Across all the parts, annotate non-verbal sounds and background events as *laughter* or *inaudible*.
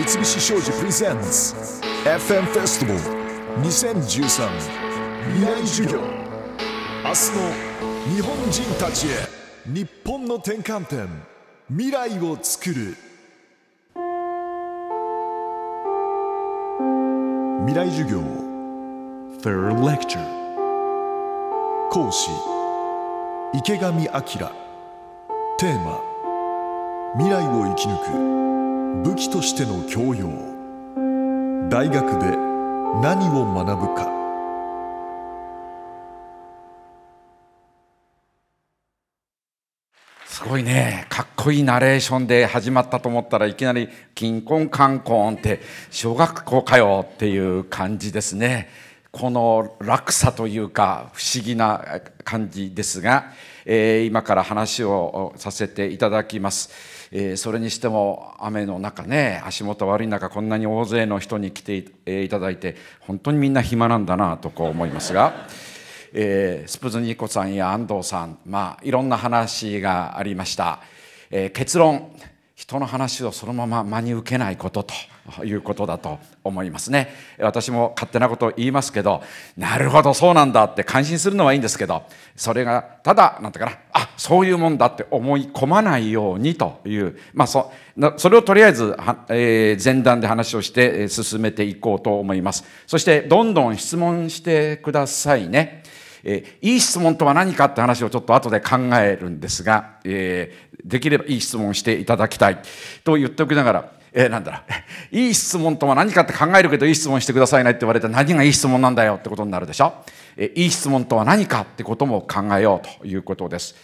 三菱商事プレゼンツ FM フェスティバル2013未来授業明日の日本人たちへ日本の転換点未来を作る未来授業 Third Lecture. 講師池上彰テーマ未来を生き抜く武器としての教養。大学で何を学ぶか。すごいね。かっこいいナレーションで始まったと思ったらいきなり「キンコンカンコン」って小学校かよっていう感じですね。この落差というか不思議な感じですが、えー、今から話をさせていただきます、えー、それにしても雨の中ね足元悪い中こんなに大勢の人に来ていただいて本当にみんな暇なんだなとこう思いますが、えー、スプズニコさんや安藤さんまあいろんな話がありました、えー、結論。人の話をそのまま真に受けないことということだと思いますね。私も勝手なことを言いますけどなるほどそうなんだって感心するのはいいんですけどそれがただなんていうかなあそういうもんだって思い込まないようにというまあそそれをとりあえず、えー、前段で話をして進めていこうと思います。そしてどんどん質問してくださいね。えー、いい質問とは何かって話をちょっと後で考えるんですが、えー、できればいい質問していただきたいと言っておきながら、えー、なんだろう、*laughs* いい質問とは何かって考えるけどいい質問してくださいねって言われて何がいい質問なんだよってことになるでしょ。えー、いい質問とは何かってことも考えようということです。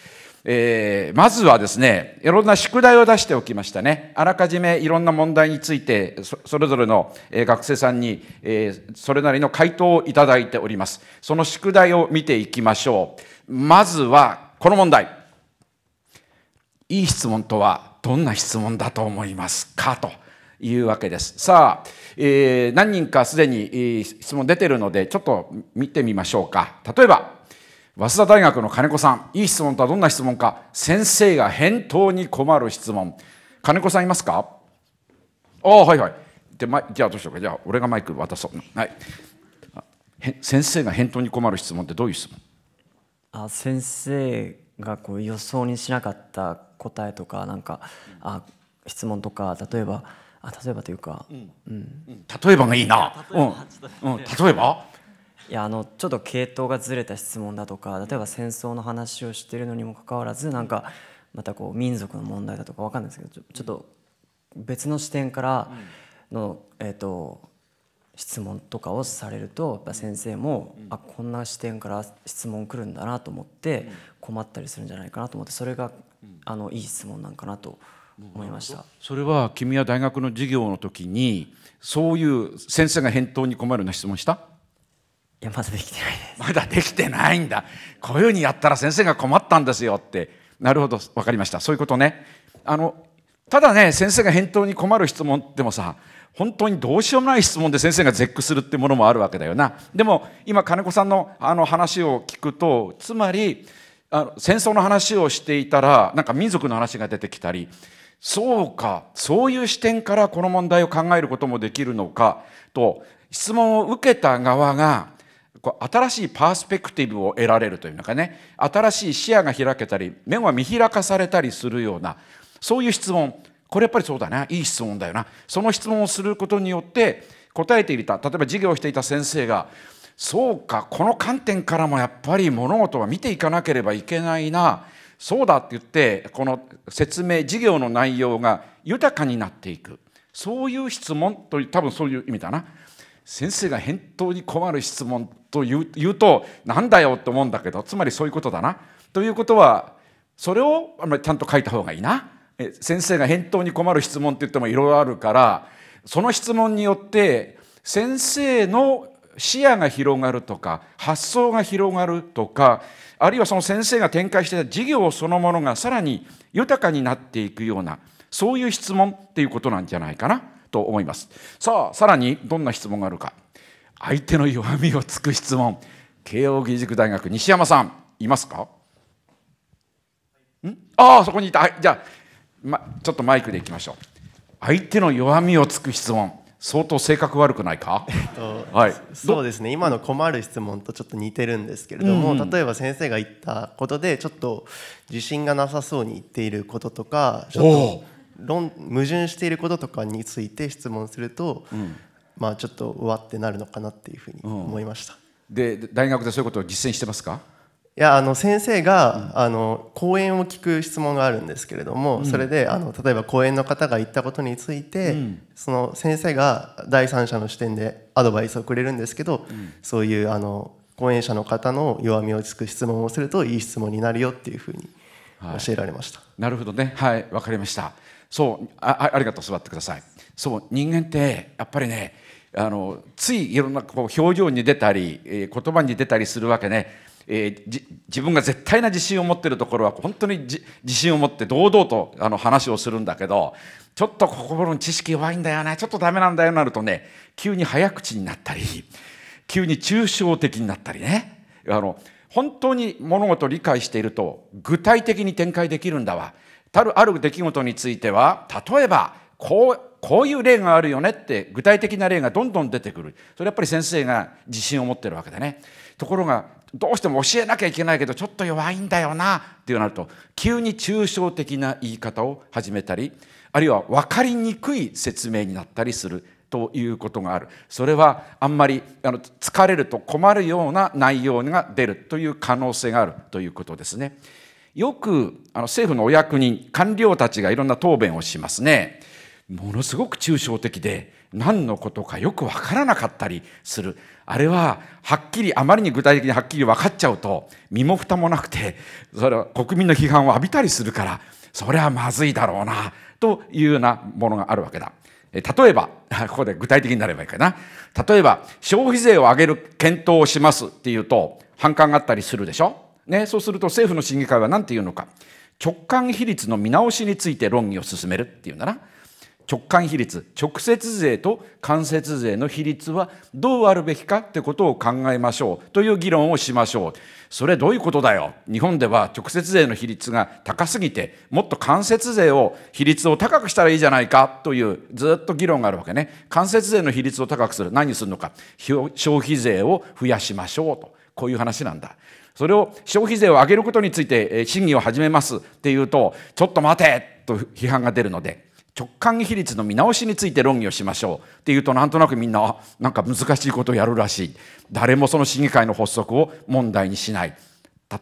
えー、まずはですね、いろんな宿題を出しておきましたね。あらかじめいろんな問題について、それぞれの学生さんに、えー、それなりの回答をいただいております。その宿題を見ていきましょう。まずは、この問題。いい質問とはどんな質問だと思いますか？というわけです。さあ、えー、何人かすでに質問出てるので、ちょっと見てみましょうか。例えば、早稲田大学の金子さん、いい質問とはどんな質問か、先生が返答に困る質問。金子さんいますか？ああ、はいはい。で、ま、じゃあどうしようか。じゃあ、俺がマイク渡そう。はい。先生が返答に困る質問ってどういう質問？あ先生がこう予想にしなかった答えとかなんかあ質問とか例えばあ例えばというか、うんうん、例えばがいいな、うん、うん、例えば？いやあのちょっと系統がずれた質問だとか例えば戦争の話をしてるのにもかかわらずなんかまたこう民族の問題だとかわかんないですけどちょちょっと別の視点からの、えーと、質問とかをされるとやっぱ先生も、うん、あこんな視点から質問来るんだなと思って困ったりするんじゃないかなと思ってそれが、うん、あのいい質問なんかなと思いました。それは君は大学の授業の時にそういう先生が返答に困るような質問した？いやまだできてないです。まだできてないんだ。こういうふうにやったら先生が困ったんですよって。なるほど分かりました。そういうことね。あのただね先生が返答に困る質問でもさ本当にどうしようもない質問で先生が絶句するってものもあるわけだよな。でも今金子さんのあの話を聞くとつまりあの戦争の話をしていたらなんか民族の話が出てきたりそうかそういう視点からこの問題を考えることもできるのかと質問を受けた側が新しいパースペクティブを得られるというのかね。新しい視野が開けたり目が見開かされたりするようなそういう質問。これやっぱりそうだな。いい質問だよな。その質問をすることによって答えていた例えば授業をしていた先生がそうかこの観点からもやっぱり物事は見ていかなければいけないな。そうだって言ってこの説明授業の内容が豊かになっていく。そういう質問という多分そういう意味だな。先生が返答に困る質問と言う言うとなんだよって思うんだけどつまりそういうことだな。ということはそれをあちゃんと書いた方がいいな。先生が返答に困る質問って言ってもいろいろあるからその質問によって先生の視野が広がるとか発想が広がるとかあるいはその先生が展開していた授業そのものがさらに豊かになっていくようなそういう質問っていうことなんじゃないかな。と思います。さあさらにどんな質問があるか。相手の弱みをつく質問。慶應義塾大学西山さんいますか？ん？ああそこにいた、はい、じゃあ、ま、ちょっとマイクでいきましょう。相手の弱みをつく質問。相当性格悪くないか、はい、そうですね。今の困る質問とちょっと似てるんですけれども、うん。うん例えば先生が言ったことでちょっと自信がなさそうに言っていることとかちょっと論矛盾していることとかについて質問すると、まあちょっとうわってなるのかなっていうふうに思いました。で大学でそういうことを実践してますか？いやあの先生が、あの講演を聞く質問があるんですけれども、それであの例えば講演の方が言ったことについて、その先生が第三者の視点でアドバイスをくれるんですけど、そういうあの講演者の方の弱みをつく質問をするといい質問になるよっていうふうに教えられました。なるほどね。はい。わかりましたそうあありがとう座ってください。そう人間ってやっぱりねあのついいろんなこう表情に出たり、えー言葉に出たりするわけね、えー自分が絶対な自信を持ってるところは本当に自信を持って堂々とあの話をするんだけどちょっと心の知識弱いんだよね。ちょっとダメなんだよなるとね急に早口になったり急に抽象的になったりね。あの本当に物事を理解していると具体的に展開できるんだわ。たるある出来事については例えばこうこういう例があるよねって具体的な例がどんどん出てくる。それやっぱり先生が自信を持ってるわけでね。ところがどうしても教えなきゃいけないけどちょっと弱いんだよなっていうなると急に抽象的な言い方を始めたりあるいは分かりにくい説明になったりするということがある。それはあんまりあの疲れると困るような内容が出るという可能性があるということですね。よくあの政府のお役人官僚たちがいろんな答弁をしますね。ものすごく抽象的で何のことかよくわからなかったりするあれははっきりあまりに具体的にはっきり分かっちゃうと身も蓋もなくてそれは国民の批判を浴びたりするからそれはまずいだろうなというようなものがあるわけだ。例えば *laughs* ここで具体的になればいいかな例えば消費税を上げる検討をしますっていうと反感があったりするでしょ、ね、そうすると政府の審議会は何て言うのか。直間比率の見直しについて論議を進めるっていうんだな。直間比率直接税と間接税の比率はどうあるべきかってことを考えましょうという議論をしましょう。それどういうことだよ。日本では直接税の比率が高すぎてもっと間接税を比率を高くしたらいいじゃないかというずっと議論があるわけね。間接税の比率を高くする。何するのか。消費税を増やしましょうと。こういう話なんだ。それを消費税を上げることについて審議を始めます。っていうとちょっと待て！と批判が出るので直間比率の見直しについて論議をしましょう。っていうとなんとなくみんななんか難しいことをやるらしい。誰もその審議会の発足を問題にしない。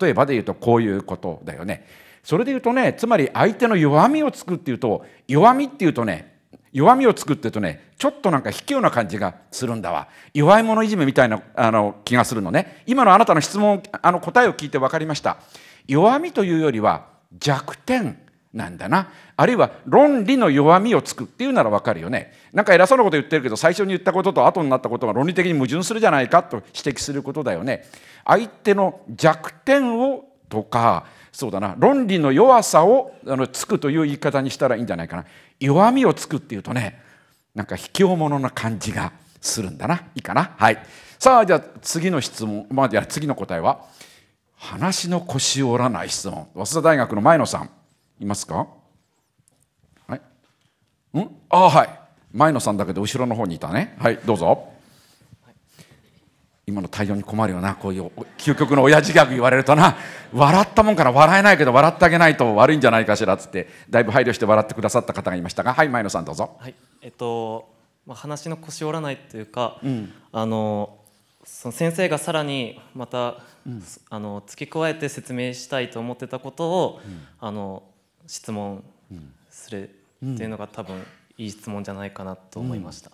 例えばで言うとこういうことだよね。それで言うとねつまり相手の弱みをつくっていうと弱みっていうとね弱みを作ってるとねちょっとなんか卑怯な感じがするんだわ。弱い者いじめみたいなあの気がするのね。今のあなたの質問あの答えを聞いて分かりました。弱みというよりは弱点なんだな。あるいは論理の弱みをつくっていうなら分かるよね。なんか偉そうなこと言ってるけど最初に言ったことと後になったことが論理的に矛盾するじゃないかと指摘することだよね。相手の弱点をとかそうだな。論理の弱さをあのつくという言い方にしたらいいんじゃないかな。弱みをつくっていうとねなんか卑怯者な感じがするんだな。いいかな？はい。さあじゃあ次の質問まあじゃあ次の答えは話の腰を折らない質問。早稲田大学の前野さんいますか？はい。ん？あはい。前野さんだけど後ろの方にいたね。はいどうぞ。今の対応に困るよな。こういう究極の親父ギャグ言われるとな。笑ったもんから笑えな。いけど笑ってあげないと悪いんじゃないかしらっつって。だいぶ配慮して笑ってくださった方がいましたが。はい前野さんどうぞ。はい、えっと、まあ、話の腰折らないというか、あのその先生がさらにまた、あの付け加えて説明したいと思ってたことを、あの質問するっていうのが多分いい質問じゃないかなと思いました。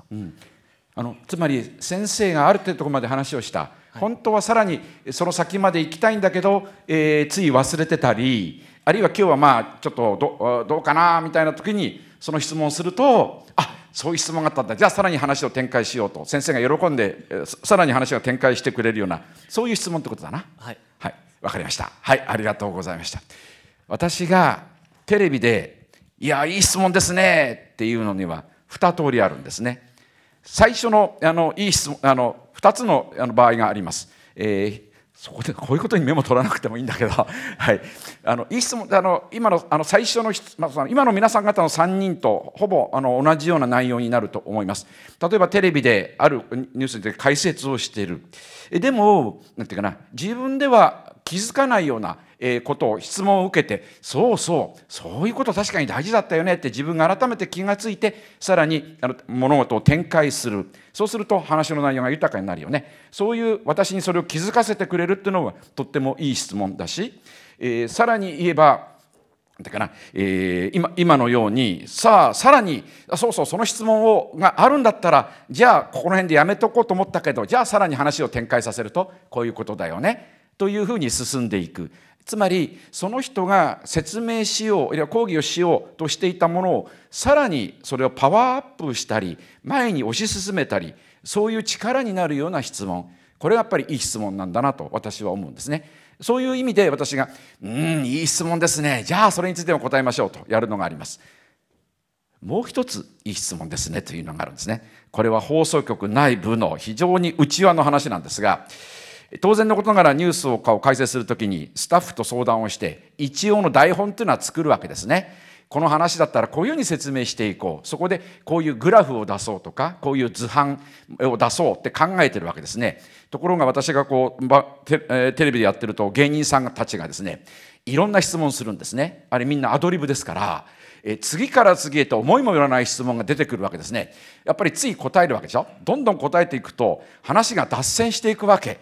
あのつまり先生がある程度ところまで話をした、本当はさらにその先まで行きたいんだけど、えーつい忘れてたりあるいは今日はまあちょっとどどうかなみたいな時にその質問をするとあそういう質問があったんだじゃあさらに話を展開しようと先生が喜んでえーささらに話が展開してくれるようなそういう質問ってことだな。はいはい、わかりました。はい、ありがとうございました。私がテレビで、いや、いい質問ですねっていうのには、二通りあるんですね。最初の、あの、いい質問、あの、二つのあの場合があります。えーそこでこういうことにメモ取らなくてもいいんだけど、*laughs* はい、あのいい質問あの今のあの最初の、まあ、今の皆さん方の3人とほぼあの同じような内容になると思います。例えばテレビであるニュースで解説をしている。でもなんていうかな自分では気づかないようなことを質問を受けてそうそうそういうこと確かに大事だったよねって自分が改めて気がついてさらにあの物事を展開する。そうすると話の内容が豊かになるよね。そういう私にそれを気づかせてくれるっていうのはとってもいい質問だし、えー、さらに言えばだから、えー、今今のようにさあさらにそうそうその質問をがあるんだったらじゃあここの辺でやめとこうと思ったけどじゃあさらに話を展開させるとこういうことだよね。というふうに進んでいく。つまりその人が説明しようあるいは講義をしようとしていたものをさらにそれをパワーアップしたり前に推し進めたりそういう力になるような質問これがやっぱりいい質問なんだなと私は思うんですね。そういう意味で私が「うんいい質問ですねじゃあそれについても答えましょう」とやるのがあります。もう一ついい質問ですねというのがあるんですね。これは放送局内部の非常に内輪の話なんですが当然のことながらニュースを解説するときにスタッフと相談をして一応の台本というのは作るわけですね。この話だったらこういうふうに説明していこう。そこでこういうグラフを出そうとかこういう図版を出そうって考えてるわけですね。ところが私がこうテレビでやってると芸人さんたちがですねいろんな質問するんですね。あれみんなアドリブですからえ次から次へと思いもよらない質問が出てくるわけですね。やっぱりつい答えるわけでしょ。どんどん答えていくと話が脱線していくわけ。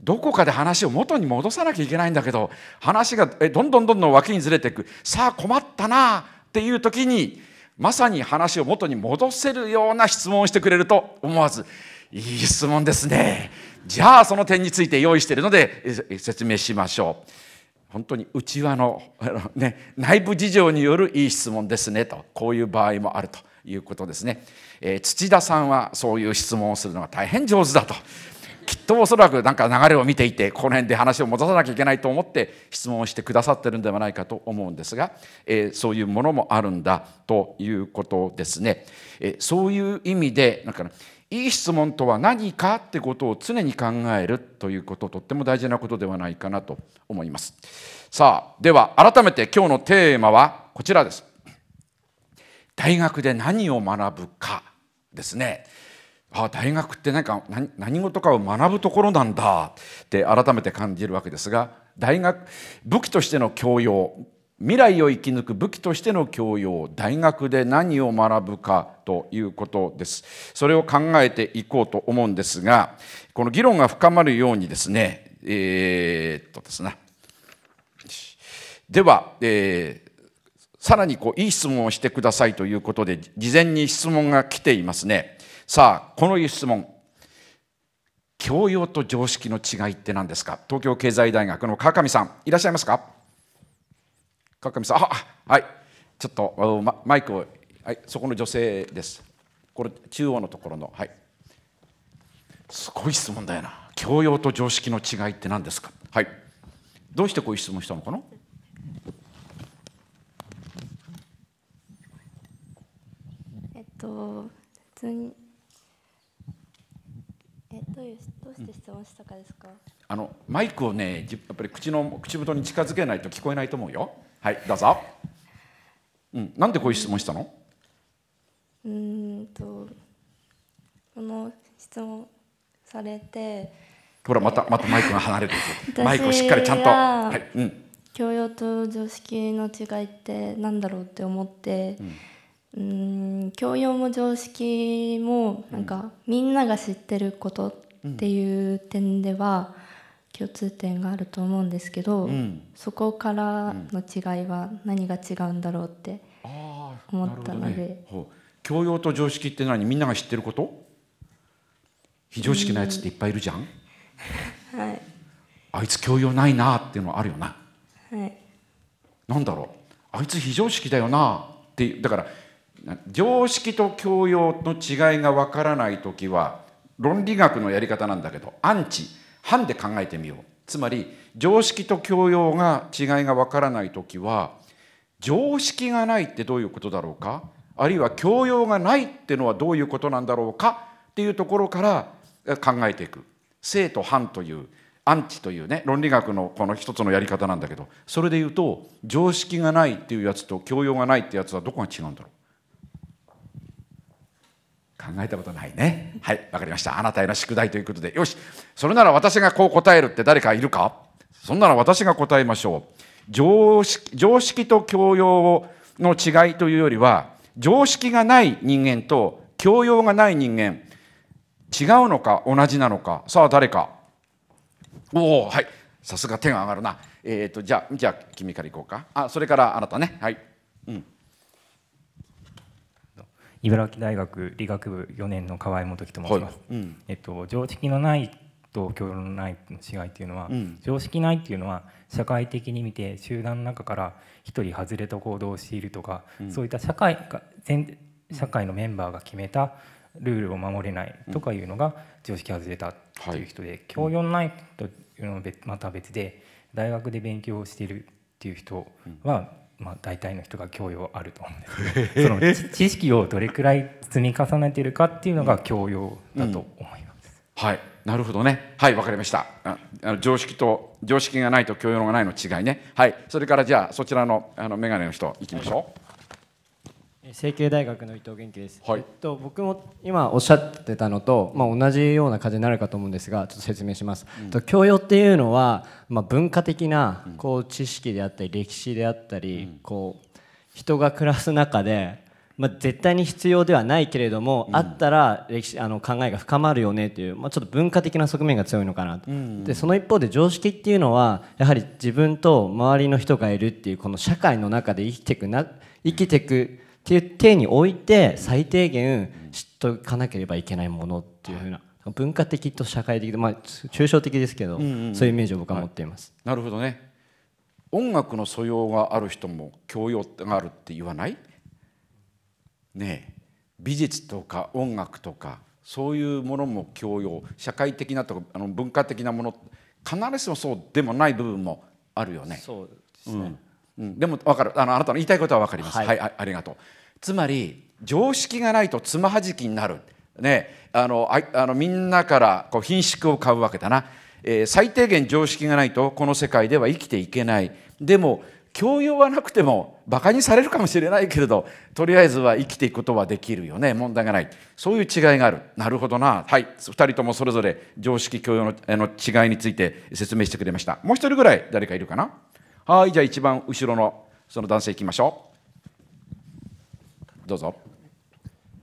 どこかで話を元に戻さなきゃいけないんだけど話がどんどんどんどん脇にずれていく。さあ困ったなっていう時にまさに話を元に戻せるような質問をしてくれると思わず「いい質問ですね」じゃあその点について用意しているので説明しましょう。本当に内輪の、*laughs* ね、内部事情によるいい質問ですねとこういう場合もあるということですね、えー、土田さんはそういう質問をするのが大変上手だと。とおそらくなんか流れを見ていてこの辺で話を戻さなきゃいけないと思って質問をしてくださってるんではないかと思うんですが、えー、そういうものもあるんだということですね。えー、そういう意味でなんかいい質問とは何かってことを常に考えるということとっても大事なことではないかなと思います。さあでは改めて今日のテーマはこちらです。大学で何を学ぶかですね。あ大学って何か何事かを学ぶところなんだって改めて感じるわけですが大学武器としての教養未来を生き抜く武器としての教養大学で何を学ぶかということです。それを考えていこうと思うんですがこの議論が深まるようにですねえー、っとですね。では、えー、さらにこういい質問をしてくださいということで事前に質問が来ていますね。さあこの質問。教養と常識の違いって何ですか？東京経済大学の川上さんいらっしゃいますか？川上さんあはい。ちょっとマイクを、はい、そこの女性です。これ中央のところのはい。すごい質問だよな。教養と常識の違いって何ですか？はい。どうしてこういう質問したのかな？えっと普通にどういうどうして質問したかですか、あのマイクをねやっぱり口の口元に近づけないと聞こえないと思うよ。はいどうぞ、うん、なんでこういう質問したの？うんとこの質問されてほらまたまたマイクが離れていくマイクをしっかりちゃんと、はいうん、教養と常識の違いってなんだろうって思って、うん。うん教養も常識もなんか、みんなが知ってることっていう点では共通点があると思うんですけど、うん、そこからの違いは何が違うんだろうって思ったので、ね、教養と常識って何みんなが知ってること？非常識なやつっていっぱいいるじゃん、はい、あいつ教養ないなっていうのはあるよな、はい、なんだろう。あいつ非常識だよなってだから常識と教養の違いがわからない時は論理学のやり方なんだけどアンチ反で考えてみよう。つまり常識と教養が違いがわからない時は常識がないってどういうことだろうか？あるいは教養がないってのはどういうことなんだろうか？っていうところから考えていく。正と反というアンチというね論理学のこの一つのやり方なんだけどそれで言うと常識がないっていうやつと教養がないってやつはどこが違うんだろう？考えたことないね。はいわかりました。あなたへの宿題ということで。よしそれなら私がこう答えるって誰かいるか？そんなら私が答えましょう。常識常識と教養の違いというよりは常識がない人間と教養がない人間違うのか同じなのか？さあ誰か？おおはい。さすが手が上がるな。えっ、ー、とじゃあじゃあ君からいこうか。あそれからあなたね。はい。うん。茨城大学理学部4年の河合元樹と申します、はい。うん、えっと、常識のないと教養のないの違いっていうのは、うん、常識ないっていうのは社会的に見て集団の中から一人外れた行動をしているとか、うん、そういった社会が全社会のメンバーが決めたルールを守れないとかいうのが常識外れたっていう人で、はい、教養のないというのはまた別で大学で勉強をしているっていう人は、まあ、大体の人が教養あると思うんですその知識をどれくらい積み重ねているかっていうのが教養だと思います。うん、はい。なるほどね。はいわかりました。あの常識と常識がないと教養がないの違いね。はい。それからじゃあそちらのあの眼鏡の人いきましょう。成蹊大学の伊藤元気です、はい、えっと、僕も今おっしゃってたのと、まあ、同じような感じになるかと思うんですがちょっと説明します、うん、と教養っていうのは、まあ、文化的なこう知識であったり歴史であったり、うん、こう人が暮らす中で、まあ、絶対に必要ではないけれども、うん、あったら歴史あの考えが深まるよねという、まあ、ちょっと文化的な側面が強いのかなと、でその一方で常識っていうのはやはり自分と周りの人がいるっていうこの社会の中で生きていくな生きていくっていう体において最低限知っておかなければいけないものっていうふうな文化的と社会的まあ抽象的ですけど、うんうんうん、そういうイメージを僕は持っています、はい、なるほどね。音楽の素養がある人も教養があるって言わない？ね美術とか音楽とかそういうものも教養。社会的なとかあの文化的なもの必ずしもそうでもない部分もあるよね。そうですね、うんうん、でも分かる。あのあなたの言いたいことは分かります、はい、はい、あありがとう。つまり常識がないとつまはじきになる、ね、あのああのみんなからこう品縮を買うわけだな、えー、最低限常識がないとこの世界では生きていけない。でも教養はなくてもバカにされるかもしれないけれどとりあえずは生きていくことはできるよね。問題がない。そういう違いがある。なるほどな。はい。2人ともそれぞれ常識教養のの違いについて説明してくれました。もう一人ぐらい誰かいるかな？はいじゃあ一番後ろのその男性いきましょう。どうぞ。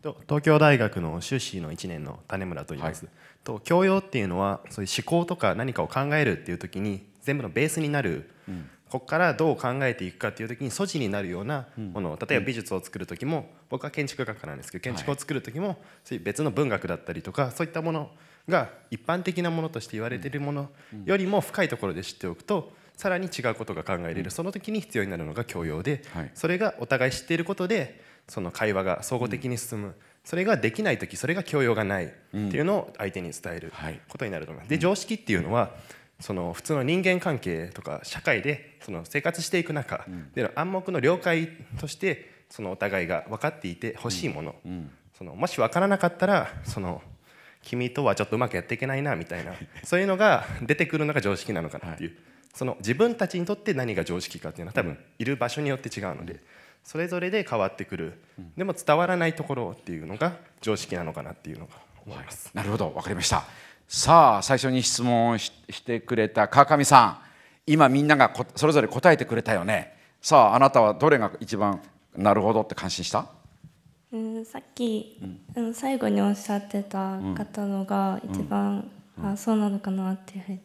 東京大学の修士の1年の種村と言います、はい、と教養っていうのはそういう思考とか何かを考えるっていう時に全部のベースになる、うん、ここからどう考えていくかっていう時に素地になるようなもの、うん、例えば美術を作る時も僕は建築学科なんですけど建築を作る時もそういう別の文学だったりとかそういったものが一般的なものとして言われているものよりも深いところで知っておくとさらに違うことが考えれる、その時に必要になるのが教養で、それがお互い知っていることでその会話が総合的に進む、それができない時それが教養がないっていうのを相手に伝えることになると思います。で常識っていうのはその普通の人間関係とか社会でその生活していく中での暗黙の了解としてそのお互いが分かっていて欲しいもの、そのもし分からなかったらその君とはちょっとうまくやっていけないなみたいな。*laughs* そういうのが出てくるのが常識なのかなっていう。その自分たちにとって何が常識かっていうのは多分いる場所によって違うのでそれぞれで変わってくる。でも伝わらないところっていうのが常識なのかなっていうのが思います。なるほど。分かりました。さあ最初に質問してくれた川上さん。今みんながそれぞれ答えてくれたよね。さああなたはどれが一番なるほどって感心した？うん、さっき、うん、最後におっしゃってた方のが一番、うん、あそうなのかなっていうふうに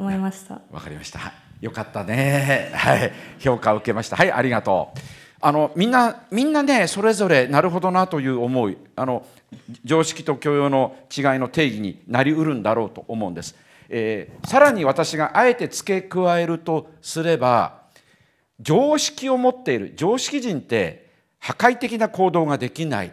思いました。わかりました。よかったね。はい。評価を受けました。はいありがとう。あのみんなみんなねそれぞれなるほどなという思いあの常識と教養の違いの定義になりうるんだろうと思うんです、えー、さらに私があえて付け加えるとすれば常識を持っている常識人って破壊的な行動ができない。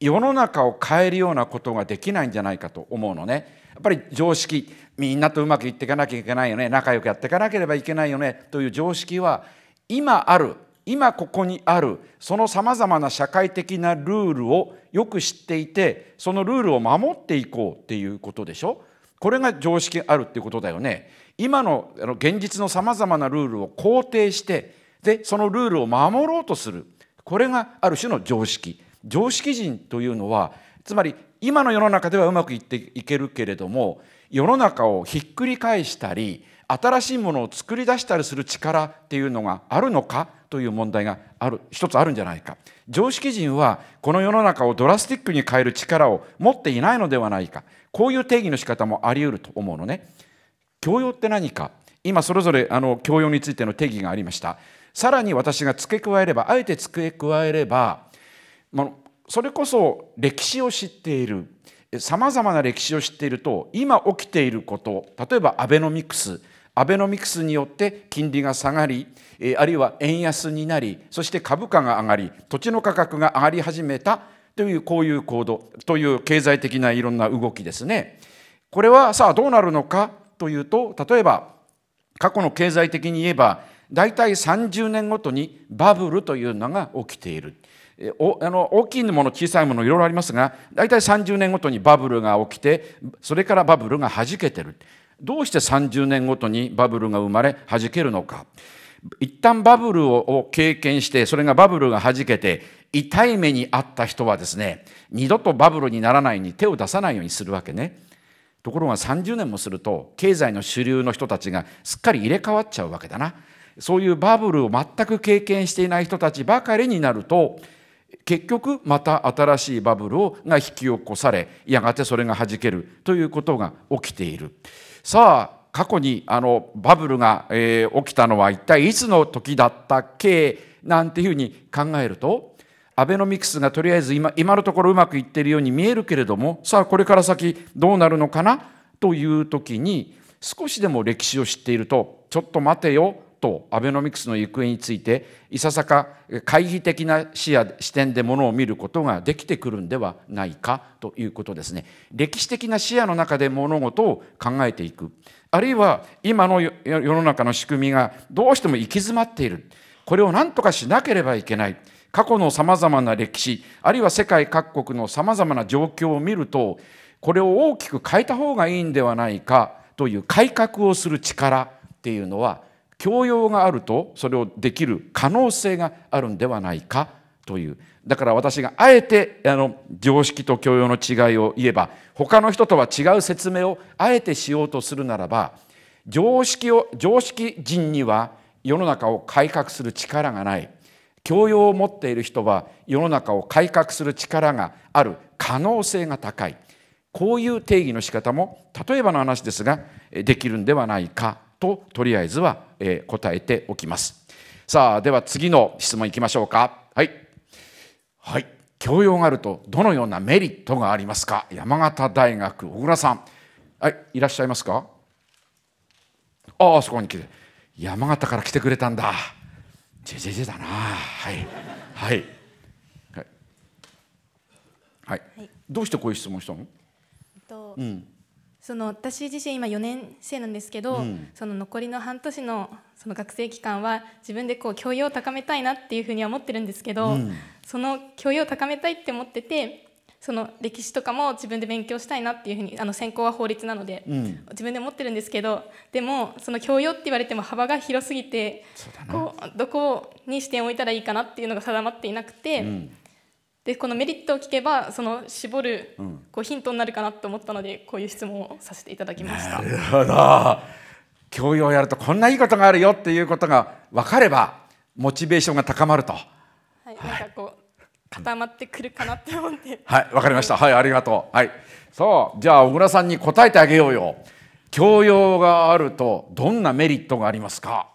世の中を変えるようなことができないんじゃないかと思うのね。っぱり常識みんなとうまくいっていかなきゃいけないよね。仲良くやっていかなければいけないよね。という常識は今ある今ここにあるそのさまざまな社会的なルールをよく知っていてそのルールを守っていこうっていうことでしょ。これが常識あるっていうことだよね。今のあの現実のさまざまなルールを肯定してでそのルールを守ろうとする。これがある種の常識。常識人というのはつまり今の世の中ではうまくいっていけるけれども世の中をひっくり返したり新しいものを作り出したりする力っていうのがあるのかという問題がある一つあるんじゃないか。常識人はこの世の中をドラスティックに変える力を持っていないのではないか。こういう定義の仕方もあり得ると思うのね。教養って何か。今それぞれあの教養についての定義がありました。さらに私が付け加えればあえて付け加えればそれこそ歴史を知っているさまざまな歴史を知っていると今起きていること例えばアベノミクスアベノミクスによって金利が下がりあるいは円安になりそして株価が上がり土地の価格が上がり始めたというこういう行動という経済的ないろんな動きですね。これはさあどうなるのかというと例えば過去の経済的に言えば大体30年ごとにバブルというのが起きている。おあの大きいもの小さいものいろいろありますが大体30年ごとにバブルが起きてそれからバブルがはじけてる。どうして30年ごとにバブルが生まれはじけるのか。一旦バブルを経験してそれがバブルがはじけて痛い目にあった人はですね二度とバブルにならないように手を出さないようにするわけね。ところが30年もすると経済の主流の人たちがすっかり入れ替わっちゃうわけだな。そういうバブルを全く経験していない人たちばかりになると結局また新しいバブルをが引き起こされやがてそれがはじけるということが起きている。さあ過去にあのバブルが、えー、起きたのは一体いつの時だったっけ？なんていうふうに考えるとアベノミクスがとりあえず今今のところうまくいっているように見えるけれどもさあこれから先どうなるのかな？という時に少しでも歴史を知っているとちょっと待てよとアベノミクスの行方についていささか懐疑的な視野視点でものを見ることができてくるんではないかということですね。歴史的な視野の中で物事を考えていく。あるいは今の世の中の仕組みがどうしても行き詰まっている。これを何とかしなければいけない。過去のさまざまな歴史あるいは世界各国のさまざまな状況を見るとこれを大きく変えた方がいいんではないかという改革をする力っていうのは教養があるとそれをできる可能性があるんではないかという。だから私があえてあの常識と教養の違いを言えば他の人とは違う説明をあえてしようとするならば常識を常識人には世の中を改革する力がない。教養を持っている人は世の中を改革する力がある可能性が高い。こういう定義の仕方も例えばの話ですができるんではないか。ととりあえずは答えておきます。さあでは次の質問いきましょうか。はい。はい。教養があるとどのようなメリットがありますか？山形大学小倉さん。はい。いらっしゃいますか？ああそこに来て。山形から来てくれたんだ。ジェジェジェだな。はい。はい。はい、はい、どうしてこういう質問したの、とうんその私自身今4年生なんですけど、うん、その残りの半年のその学生期間は自分でこう教養を高めたいなっていうふうには思ってるんですけど、うん、その教養を高めたいって思っててその歴史とかも自分で勉強したいなっていうふうにあの専攻は法律なので、うん、自分で思ってるんですけどでもその教養って言われても幅が広すぎてこうどこに視点を置いたらいいかなっていうのが定まっていなくて。でこのメリットを聞けばその絞るこうヒントになるかなと思ったのでこういう質問をさせていただきました。なるほど教養をやるとこんないいことがあるよっていうことが分かればモチベーションが高まると。はい、なんかこう固まってくるかなって思って。はい、わかりました。はい、ありがとう。はい。そう、じゃあ小倉さんに答えてあげようよ。教養があるとどんなメリットがありますか？